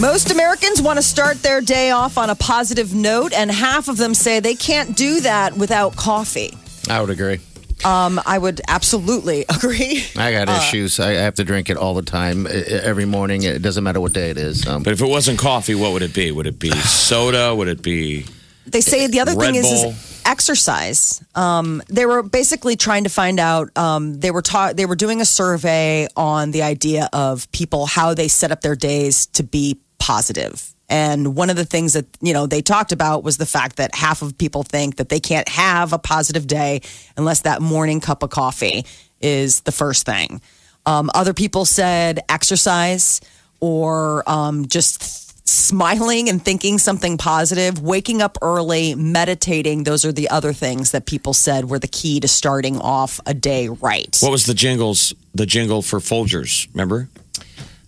Most Americans want to start their day off on a positive note, and half of them say they can't do that without coffee. I would agree. Um, I would absolutely agree. I got Uh, issues. I I have to drink it all the time, every morning. It doesn't matter what day it is. Um, But if it wasn't coffee, what would it be? Would it be soda? Would it be They say the other Red thing is, is exercise. Um, they were basically trying to find out. Um, they were ta- They were doing a survey on the idea of people how they set up their days to be positive. And one of the things that you know they talked about was the fact that half of people think that they can't have a positive day unless that morning cup of coffee is the first thing. Um, other people said exercise or um, just smiling and thinking something positive, waking up early, meditating. Those are the other things that people said were the key to starting off a day right. what was the jingles? The jingle for Folgers, remember?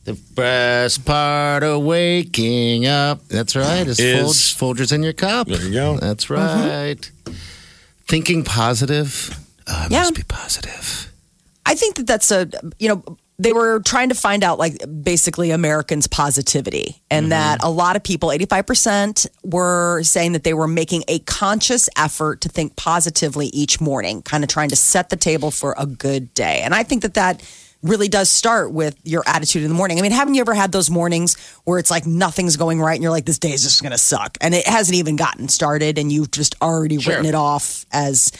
The best part of waking up. That's right. Is, Is- Folg- Folgers in your cup. There you go. That's mm-hmm. right. Thinking positive. Ah, oh, I Yeah. must be positive. I think that that's a, you know, they were trying to find out like basically Americans' positivity and mm-hmm. that a lot of people, 85%, were saying that they were making a conscious effort to think positively each morning, kind of trying to set the table for a good day. And I think that that really does start with your attitude in the morning. I mean, haven't you ever had those mornings where it's like nothing's going right and you're like, this day is just going to suck? And it hasn't even gotten started and you've just already written it off as.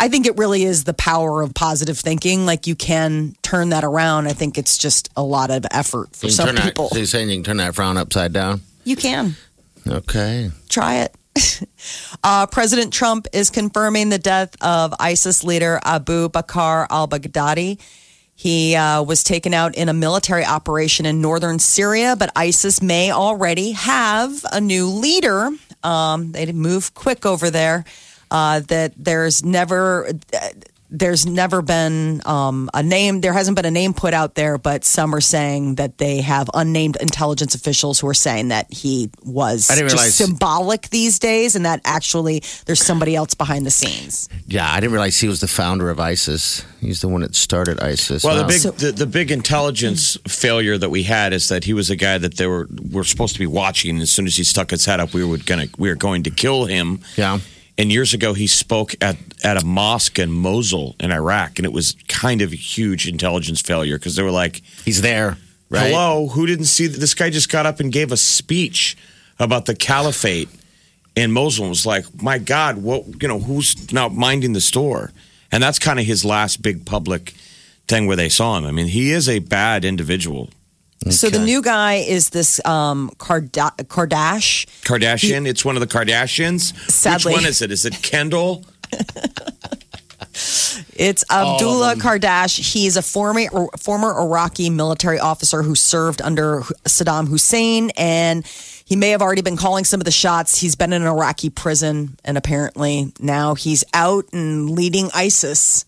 I think it really is the power of positive thinking. Like you can turn that around. I think it's just a lot of effort for some turn that- people. so you're saying you can turn that frown upside down? You can Okay. try it. uh, President Trump is confirming the death of ISIS leader Abu Bakr al Baghdadi. He uh, was taken out in a military operation in northern Syria, but ISIS may already have a new leader. Um, they move quick over there. Uh, that there's never. There's never been um, a name. There hasn't been a name put out there, but some are saying that they have unnamed intelligence officials who are saying that he was I didn't just realize- symbolic these days, and that actually there's somebody else behind the scenes. Yeah, I didn't realize he was the founder of ISIS. He's the one that started ISIS. Well, the big So- the, the big intelligence failure that we had is that he was a guy that they were were supposed to be watching. As soon as he stuck his head up, we were gonna we were going to kill him. Yeah. And years ago, he spoke at at a mosque in Mosul in Iraq, and it was kind of a huge intelligence failure because they were like, He's there, right? "Hello, who didn't see that? This guy just got up and gave a speech about the caliphate in Mosul." It was like, "My God, what you know? Who's now minding the store?" And that's kind of his last big public thing where they saw him. I mean, he is a bad individual. So the new guy is this um, Karda- Kardash. Kardashian. it's one of the Kardashians. Sadly. Which one is it? Is it Kendall? It's Abdullah Kardash. He's a former former Iraqi military officer who served under Saddam Hussein, and he may have already been calling some of the shots. He's been in an Iraqi prison, and apparently now he's out and leading ISIS.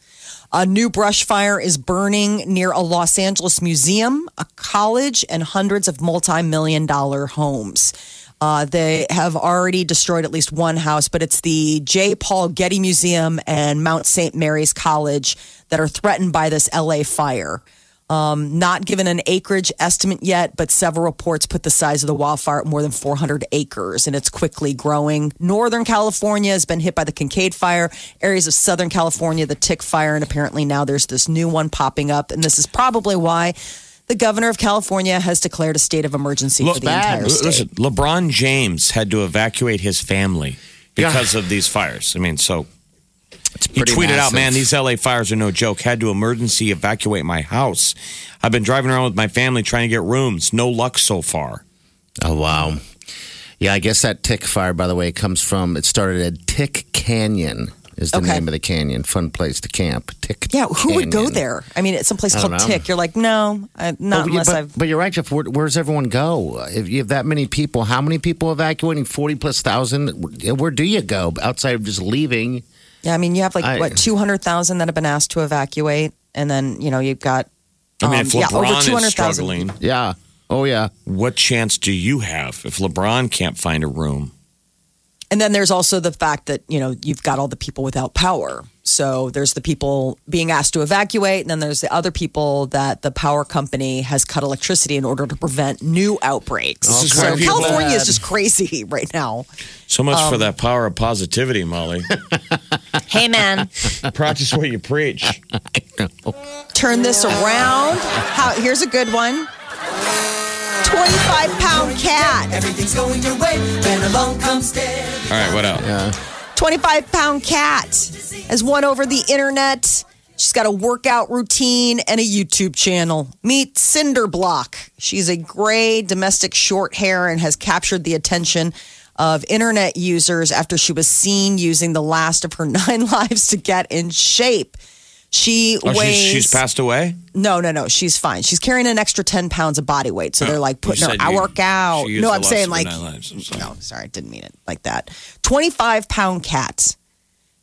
A new brush fire is burning near a Los Angeles museum, a college, and hundreds of multi million dollar homes. Uh, they have already destroyed at least one house, but it's the J. Paul Getty Museum and Mount St. Mary's College that are threatened by this LA fire. Um, not given an acreage estimate yet, but several reports put the size of the wildfire at more than 400 acres, and it's quickly growing. Northern California has been hit by the Kincade fire, areas of Southern California, the Tick fire, and apparently now there's this new one popping up. And this is probably why the governor of California has declared a state of emergency for the bad. entire state. Listen, LeBron James had to evacuate his family because of these fires. I mean, so he pretty tweeted out, "Man, these LA fires are no joke. Had to emergency evacuate my house. I've been driving around with my family trying to get rooms. No luck so far." Oh wow. Yeah, I guess that tick fire, by the way, comes from it started at Tick Canyon, is the Okay. name of the canyon. Fun place to camp. Tick. Yeah, who would go there? I mean, it's someplace I called. Tick. You're like, no, uh, not But, unless but, I've. but you're right, Jeff. Where, where does everyone go? If you have that many people, how many people evacuating? Forty plus thousand. Where do you go outside of just leaving? Yeah, I mean, you have like I- what two hundred thousand that have been asked to evacuate, and then you know you've got. I mean, um, if yeah, over LeBron is 200,000. struggling, Yeah. Oh yeah. what chance do you have if LeBron can't find a room? And then there's also the fact that, you know, you've got all the people without power. So there's the people being asked to evacuate, and then there's the other people that the power company has cut electricity in order to prevent new outbreaks. This is so why people- California is just crazy right now. So much Um, for that power of positivity, Molly. Hey, man, Practice what you preach. turn this around. How, here's a good one 25 pound cat. Everything's going your way. Then along comes Deb. All right, what else? Yeah. 25 pound cat has won over the internet. She's got a workout routine and a YouTube channel. Meet Cinderblock. She's a gray domestic short hair and has captured the attention of internet users after she was seen using the last of her nine lives to get in shape. She Oh, weighs. she's, she's passed away? No, no, no. She's fine. She's carrying an extra 10 pounds of body weight. So Oh, they're like you putting her, said I you- work out. No, I'm saying like, nine lives. I'm sorry. no, sorry, I didn't mean it like that. 25 pound cat.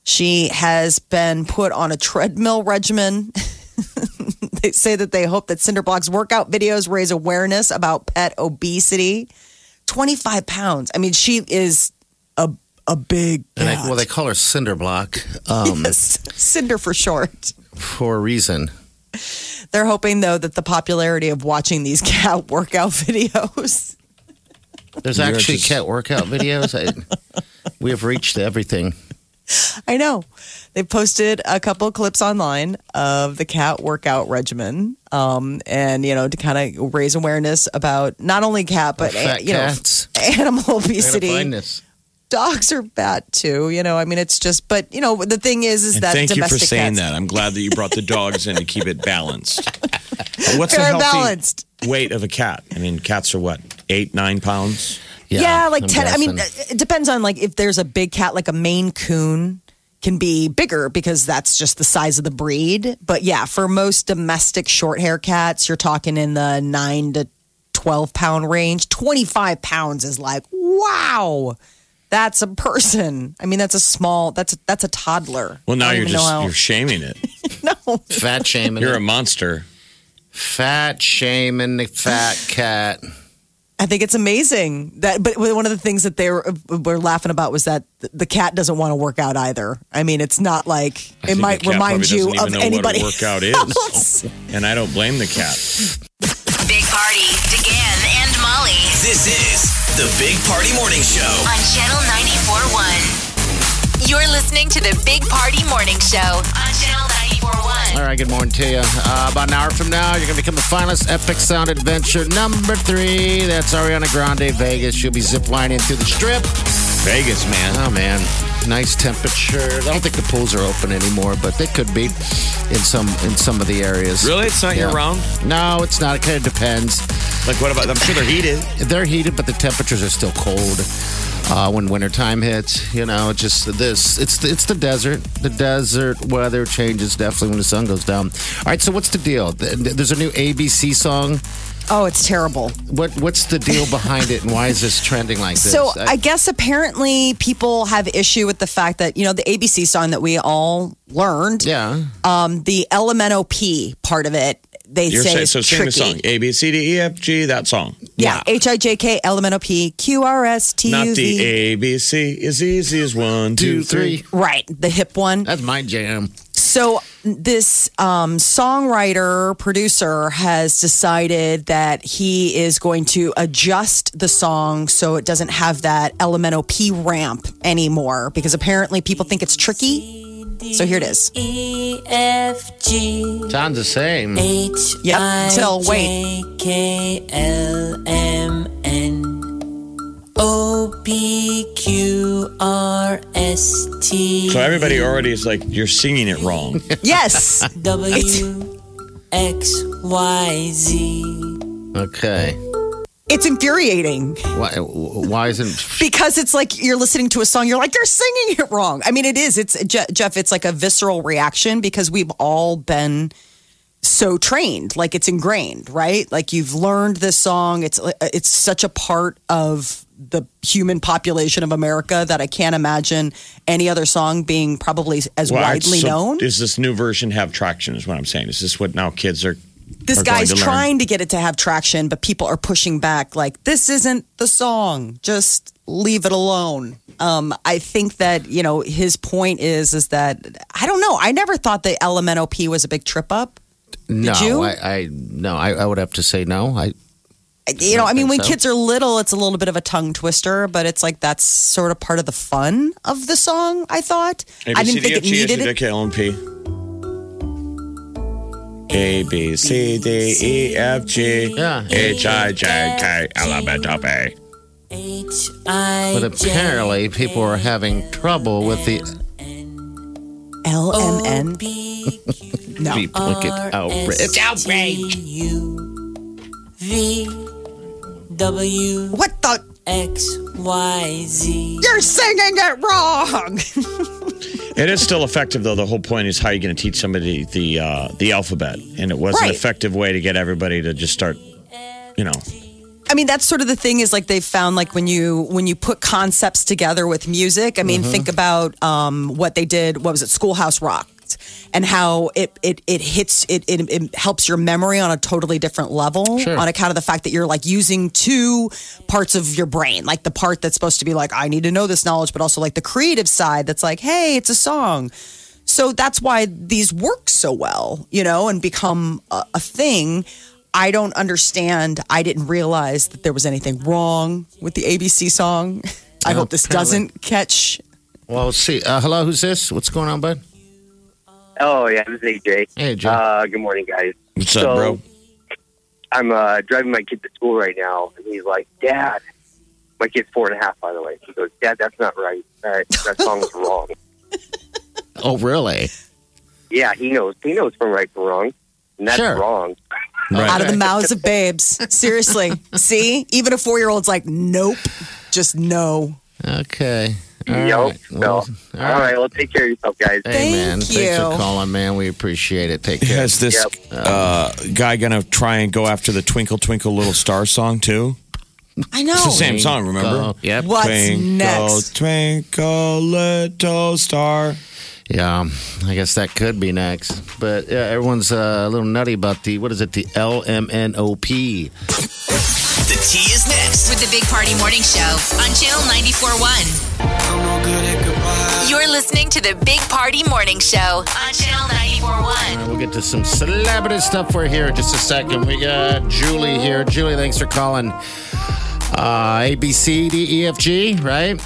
She has been put on a treadmill regimen. they say that they hope that Cinderblock's workout videos raise awareness about pet obesity. 25 pounds. I mean, she is a, a big And I, well, they call her Cinderblock. Um, Yes, Cinder for short. For a reason. They're hoping though that the popularity of watching these cat workout videos. There's You're actually just- cat workout videos. I, we have reached everything. I know. They posted a couple of clips online of the cat workout regimen, um, and you know to kind of raise awareness about not only cat but Fat uh, you know cats. animal Where to obesity. Find this? Dogs are bad too. You know, I mean, it's just. But you know, the thing is, is And that thank you for saying cats, that. I'm glad that you brought the dogs in to keep it balanced. What's Fair a healthy balanced. weight of a cat? I mean, cats are what, eight, nine pounds? Yeah, like I'm 10. I mean, it depends on like if there's a big cat, like a Maine Coon can be bigger because that's just the size of the breed. But yeah, for most domestic short hair cats, you're talking in the nine to 12 pound range. 25 pounds is like, wow, that's a person. I mean, that's a small, that's a, that's a toddler. Well, now I don't you're even know just how- you're shaming it. no. fat shaming. You're it. a monster. fat shaming the fat cat. I think it's amazing that, but one of the things that they were, were laughing about was that the cat doesn't want to work out either. I mean, it's not like I it think might cat remind probably you doesn't of even know anybody. What a workout is, else. and I don't blame the cat. Big Party, DeGan and Molly This is the Big Party Morning Show. on Channel 94.1. You're listening to the Big Party Morning Show on Channel 94.1. All right, good morning to you. Uh, about an hour from now, you're going to become the finalist. Epic Sound Adventure number three. That's Ariana Grande, Vegas. She'll be ziplining through the strip. Vegas, man. Oh, man. Nice temperature. I don't think the pools are open anymore, but they could be in some in some of the areas. Really? It's not year Yeah. round? No, it's not. It kind of depends. Like, what about? I'm sure they're heated. They're heated, but the temperatures are still cold uh, when wintertime hits. You know, just this. It's the, it's the desert. The desert weather changes definitely when the sun goes down. All right, so what's the deal? There's a new ABC song. Oh, it's terrible. What what's the deal behind it, and why is this trending like this? So I guess apparently people have issue with the fact that you know the ABC song that we all learned, yeah. um, the LMNOP part of it. They You're say saying, is so sing tricky. the song A B C D E F G. That song, Yeah, H I J K L M N O P Q R S T not U the Z. A B C. is easy as one, two, Two, three. three. Right, the hip one. That's my jam. So this um, songwriter producer has decided that he is going to adjust the song so it doesn't have that LMNOP ramp anymore because apparently people think it's tricky. So here it is. E F G Sounds the same. H Yep, I till wait. J K L M N O P Q R S T So everybody already is like, you're singing it wrong. Yes. W X Y Z. Okay. It's infuriating Why, why isn't because it's like you're listening to a song, you're like, you're singing it wrong. I mean, it is. It's Jeff, it's like a visceral reaction because we've all been so trained, like it's ingrained, right? Like you've learned this song. It's it's such a part of the human population of America that I can't imagine any other song being probably as Well, widely so known. Does this new version have traction? Is what I'm saying. Is this what now kids are? this guy's to trying to get it to have traction, but people are pushing back like this isn't the song. Just leave it alone. Um, I think that you know his point is is that I don't know. I never thought the LMNOP was a big trip up. No? you? I, I no. I, I would have to say no. I You know, I mean, when so. kids are little, it's a little bit of a tongue twister, but it's like that's sort of part of the fun of the song. I thought I didn't think it needed it. A B C D E F G Yeah. H I J K L M N O P. H I but apparently people are having trouble with the LMN. No. people get outraged. It's outrage. V W What the? X Y Z. You're singing it wrong. It is still effective though. The whole point is how you're going to teach somebody the uh, the alphabet, and it was an effective way to get everybody to just start. You know, I mean, that's sort of the thing is like they've found like when you when you put concepts together with music. I mean, think about um, what they did. What was it? Schoolhouse Rock, and how it it it hits it, it it helps your memory on a totally different level Sure. on account of the fact that you're like using two parts of your brain, like the part that's supposed to be like I need to know this knowledge, but also like the creative side that's like, hey, it's a song. So that's why these work so well, you know, and become a, a thing. I don't understand. I didn't realize that there was anything wrong with the ABC song. I hope this apparently. doesn't catch. Well, let's see. Uh, hello, who's this? What's going on, bud? Oh yeah, this is AJ. Hey, Joe. Uh, good morning, guys. what's So- up, bro? I'm uh, driving my kid to school right now, and he's like, "Dad, my kid's four and a half, by the way." He goes, "Dad, that's not right. That that song's wrong." oh, really? Yeah, he knows. He knows from right to wrong, and that's Sure. wrong. Out of the mouths of babes. Seriously. See? Even a four year old's like, nope. Just no. Okay. All Yep. right. So, Well, all right. Well, take care of yourself, guys. Hey, Thank man. Thanks for calling, man. We appreciate it. Take care. Is this uh, guy going to try and go after the Twinkle Twinkle Little Star song too? I know. It's the same song, remember? Go. Yep. What's twinkle, next? twinkle, little star. Yeah, I guess that could be next. But yeah, everyone's uh, a little nutty about the, what is it, the LMNOP. The tea is next. With the Big Party Morning Show on Channel 94.1. You're listening to the Big Party Morning Show on Channel 94.1. We'll get to some celebrity stuff for here in just a second. We got Julie here. Julie, thanks for calling. Uh, A, B, C, D, E, F, G, right?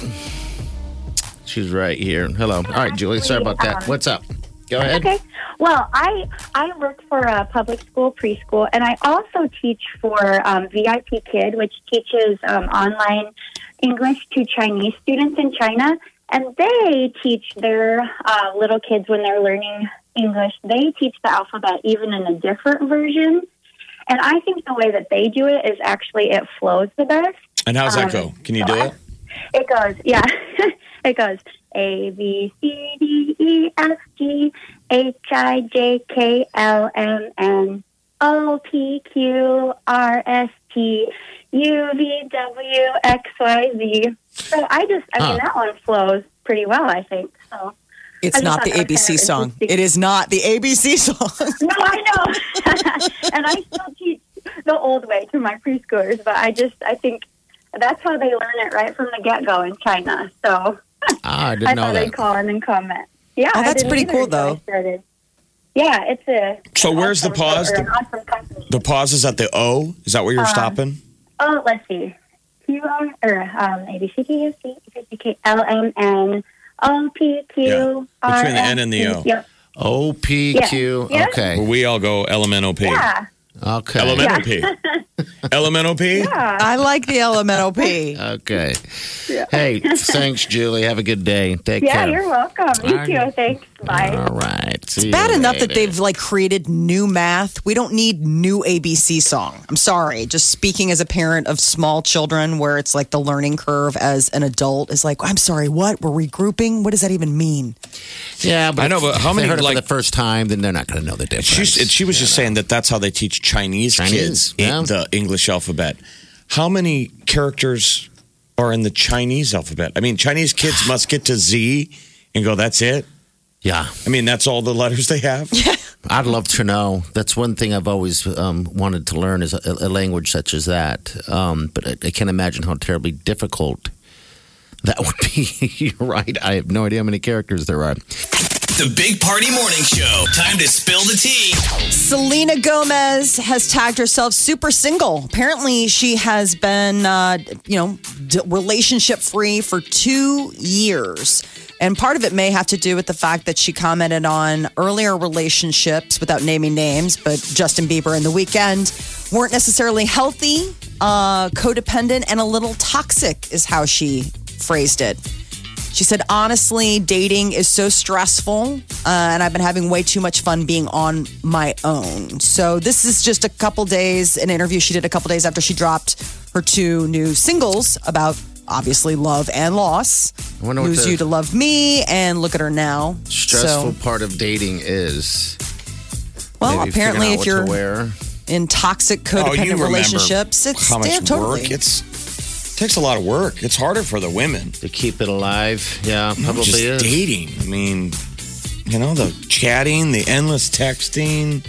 She's right here. Hello. All right, Julie. Sorry about that. What's up? Go ahead. Okay. Well, I I work for a public school preschool, and I also teach for um, VIP Kid, which teaches um, online English to Chinese students in China. And they teach their uh, little kids when they're learning English. They teach the alphabet even in a different version. And I think the way that they do it is actually it flows the best. And how's that Um, go? Can you do it? It goes, yeah. it goes A B C D E F G H I J K L M N O P Q R S T U V W X Y Z. So I just, I mean, Huh. that one flows pretty well, I think. So It's not the thought that was ABC kind of song. It is not the ABC song. no, I know. and I still teach the old way to my preschoolers, but I just, I think that's how they learn it right from the get go in China. So. Ah, I didn't I know thought that. I'd call in and comment. Yeah, Oh, I that's didn't pretty either cool, until I though. started. Yeah, it's a. So an where's the awesome- pause? or The- an awesome company. The pause is at the O. Is that where you're Um, stopping? Oh, let's see. Q R or um, A B C D E F G H I K L M N O P Q Yeah, between the N S and the T. O. Yep. O, P, Q. Yeah. Yeah. Okay. Where we all go LMNOP. Yeah. Okay. LMNOP. Elemental P? I like the elemental P. Okay. Hey, thanks, Julie. Have a good day. Take Yeah, care. you're welcome. You All too. Thanks. Bye. All right. See Bad you enough that later. they've like created new math. We don't need new ABC song. I'm sorry. Just speaking as a parent of small children where it's like the learning curve as an adult is like, I'm sorry, what? We're regrouping? What does that even mean? Yeah, but I know, but how if they many, heard it like- for the first time? Then they're not going to know the difference. She's, she was just saying that that's how they teach Chinese, Chinese, kids in yeah. the English alphabet. How many characters are in the Chinese alphabet? I mean, Chinese kids must get to Z and go, that's it? yeah, I mean, that's all the letters they have? I'd love to know. That's one thing I've always um, wanted to learn is a, a language such as that. Um, but I, I can't imagine how terribly difficult that would be. You're right. I have no idea how many characters there are. The Big Party Morning Show. Time to spill the tea. Selena Gomez has tagged herself super single. Apparently, she has been, uh, you know, d- relationship free for two years. And part of it may have to do with the fact that she commented on earlier relationships without naming names, but Justin Bieber and The Weeknd weren't necessarily healthy, uh, codependent, and a little toxic, is how she phrased it. She said, honestly, dating is so stressful, uh, and I've been having way too much fun being on my own. So, this is just a couple days, an interview she did a couple days after she dropped her two new singles about obviously love and loss. I wonder Lose You to Love Me and Look at Her Now. Stressful So, part of dating is well, maybe apparently, out if what you're wear. in toxic Oh, you codependent remember relationships, it's how much yeah, totally. work? It's takes a lot of work. It's harder for the women. to keep it alive. Yeah, probably just is. dating. I mean, you know, the chatting, the endless texting.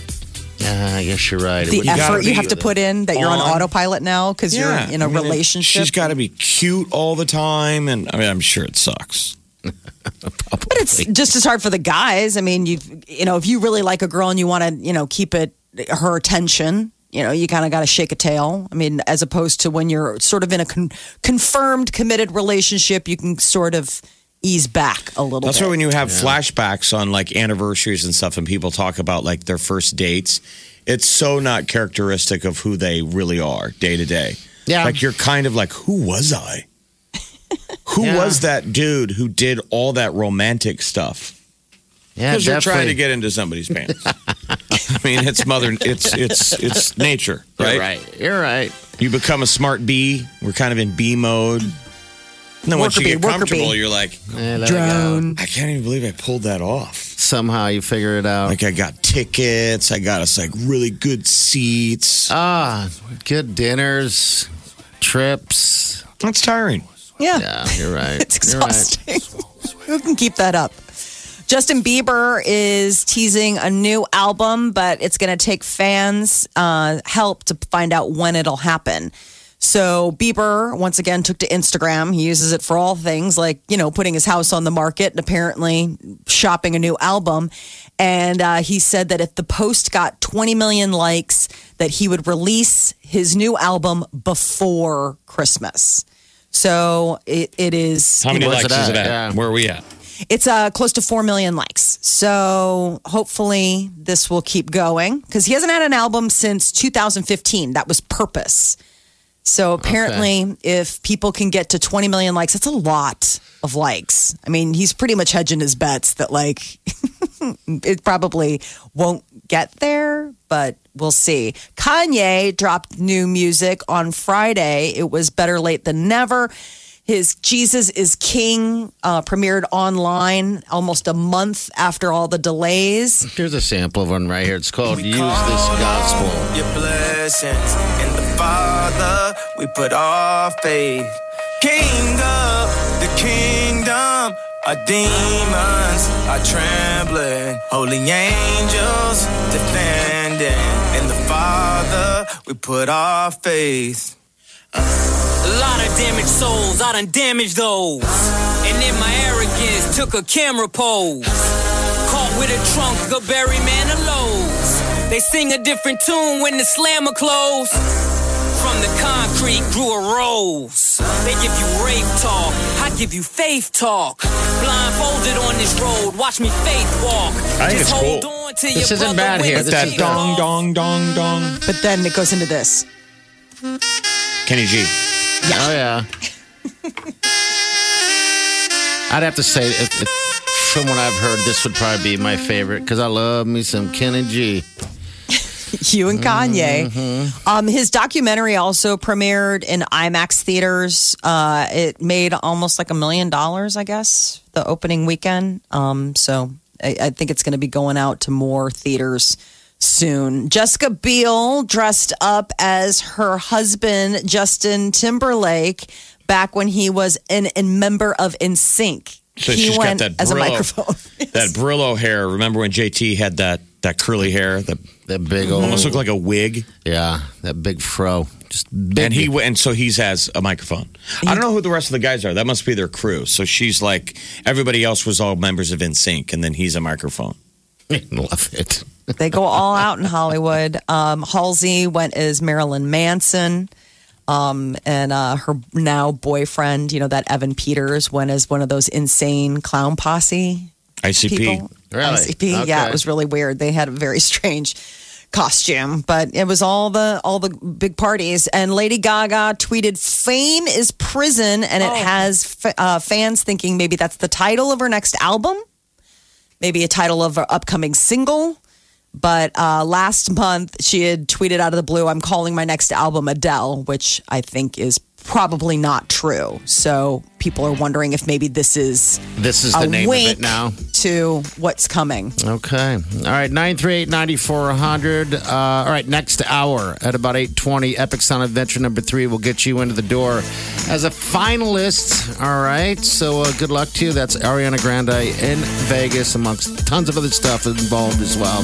Yeah, I guess you're right. The gotta effort you have to put in that you're on on. autopilot now because you're in a I mean, relationship. She's got to be cute all the time, and I mean, I'm sure it sucks. But it's just as hard for the guys. I mean, you you know, if you really like a girl and you want to, you know, keep it her attention, you know, you kind of got to shake a tail. I mean, as opposed to when you're sort of in a con- confirmed committed relationship, you can sort of ease back a little That's bit. why when you have flashbacks on like anniversaries and stuff, and people talk about like their first dates, it's so not characteristic of who they really are day to day. Yeah. Like you're kind of like, who was I? who Yeah. was that dude who did all that romantic stuff? Yeah, Because you're trying to get into somebody's pants. I mean, it's mother, it's it's it's nature, right? You're right. You're right. You become a smart bee. We're kind of in bee mode. And then once you get bee, worker comfortable, bee. you're like, Yeah, there we go. I can't even believe I pulled that off. Somehow you figure it out. Like I got tickets, I got us like really good seats. ah, good dinners, trips. That's tiring. yeah. Yeah, you're right. It's You're right. exhausting. Who can keep that up? Justin Bieber is teasing a new album, but it's going to take fans' uh, help to find out when it'll happen. So Bieber once again took to Instagram. He uses it for all things like, you know, putting his house on the market and apparently shopping a new album. And uh, he said that if the post got 20 million likes, that he would release his new album before Christmas. So it, it is. How many likes it is it at? at? Yeah. Where are we at? It's uh, close to 4 million likes. So hopefully this will keep going because he hasn't had an album since 2015. That was Purpose. So apparently, if people can get to 20 million likes, that's a lot of likes. I mean, he's pretty much hedging his bets that, like, it probably won't get there, but we'll see. Kanye dropped new music on Friday. It was better late than never. His Jesus is King uh, premiered online almost a month after all the delays. Here's a sample of one right here. It's called Use This Gospel. Your blessings in the Father, we put our faith. King of the kingdom, our demons are trembling. Holy angels defending. In the Father, we put our faith. A lot of damaged souls, I done damaged those. And in my arrogance, took a camera pose. Caught with a trunk of Barry Manilow's. They sing a different tune when the slammer close. From the concrete grew a rose. They give you rape talk, I give you faith talk. Blindfolded on this road, watch me faith walk. I think Just it's hold cool. on to This your isn't brother bad when here. it's This That is cheap dong, off. dong, dong, dong. But then it goes into this. Kenny G. Oh yeah. I'd have to say, it, it, from what I've heard, this would probably be my favorite because I love me some Kenny G. you and Kanye. Mm-hmm. Um, his documentary also premiered in IMAX theaters. Uh, it made almost like a million dollars, I guess, the opening weekend. Um, so I, I think it's going to be going out to more theaters soon. Jessica Biel dressed up as her husband, Justin Timberlake, back when he was an, a member of NSYNC. So he she's got went that as a Brillo- microphone. That Brillo hair. Remember when JT had that that curly hair that That big old, almost looked like a wig? yeah, that big fro, just big. And he and so he has a microphone. I don't know who the rest of the guys are. That must be their crew. So she's like everybody else was all members of NSYNC, and then he's a microphone. love it. They go all out in Hollywood. Um, Halsey went as Marilyn Manson. Um, and uh, her now boyfriend, you know, that Evan Peters went as one of those insane clown posse ICP. people. Really? ICP. Yeah, it was really weird. They had a very strange costume, but it was all the all the big parties. And Lady Gaga tweeted, "Fame is prison," and it has f- uh, fans thinking maybe that's the title of her next album, maybe a title of her upcoming single. But uh, last month, she had tweeted out of the blue, I'm calling my next album Adele, which I think is probably not true. So people are wondering if maybe this is This is the name of it now. to what's coming. Okay. All right. 938 9400. Uh, all right. Next hour at about 820, Epic Sound Adventure number three will get you into the door as a finalist. All right. So uh, good luck to you. That's Ariana Grande in Vegas, amongst tons of other stuff involved as well.